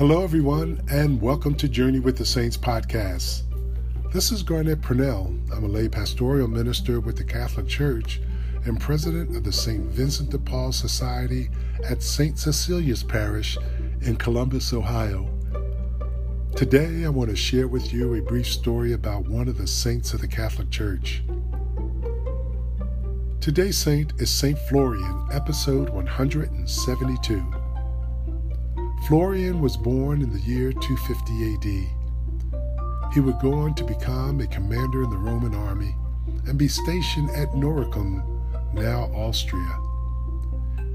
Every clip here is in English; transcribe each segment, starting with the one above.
Hello, everyone, and welcome to Journey with the Saints podcast. This is Garnett Purnell. I'm a lay pastoral minister with the Catholic Church and president of the St. Vincent de Paul Society at St. Cecilia's Parish in Columbus, Ohio. Today, I want to share with you a brief story about one of the saints of the Catholic Church. Today's saint is St. Florian, episode 172. Florian was born in the year 250 AD. He would go on to become a commander in the Roman army and be stationed at Noricum, now Austria.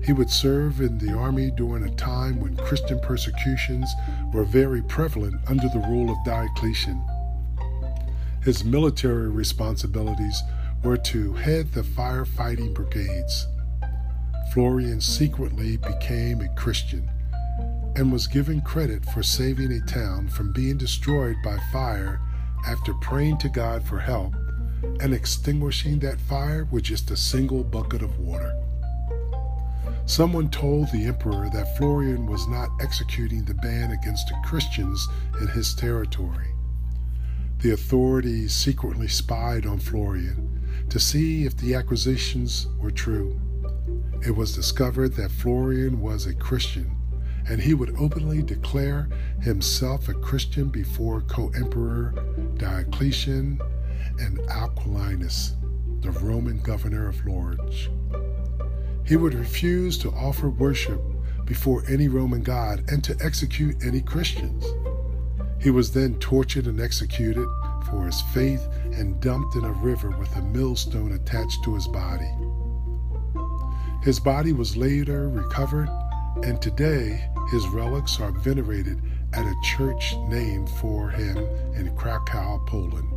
He would serve in the army during a time when Christian persecutions were very prevalent under the rule of Diocletian. His military responsibilities were to head the firefighting brigades. Florian secretly became a Christian and was given credit for saving a town from being destroyed by fire after praying to God for help and extinguishing that fire with just a single bucket of water. Someone told the emperor that Florian was not executing the ban against the Christians in his territory. The authorities secretly spied on Florian to see if the accusations were true. It was discovered that Florian was a Christian, and he would openly declare himself a Christian before co emperor Diocletian and Aquilinus, the Roman governor of Lorch. He would refuse to offer worship before any Roman god and to execute any Christians. He was then tortured and executed for his faith and dumped in a river with a millstone attached to his body. His body was later recovered, and today his relics are venerated at a church named for him in Krakow, Poland.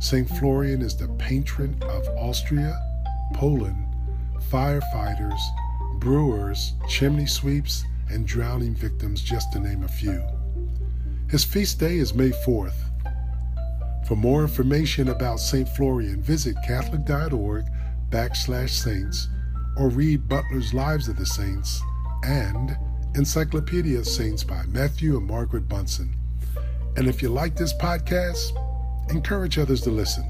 St. Florian is the patron of Austria, Poland, firefighters, brewers, chimney sweeps, and drowning victims, just to name a few. His feast day is May 4th. For more information about St. Florian, visit catholic.org backslash saints or read Butler's Lives of the Saints and Encyclopedia of Saints by Matthew and Margaret Bunson. And if you like this podcast, encourage others to listen.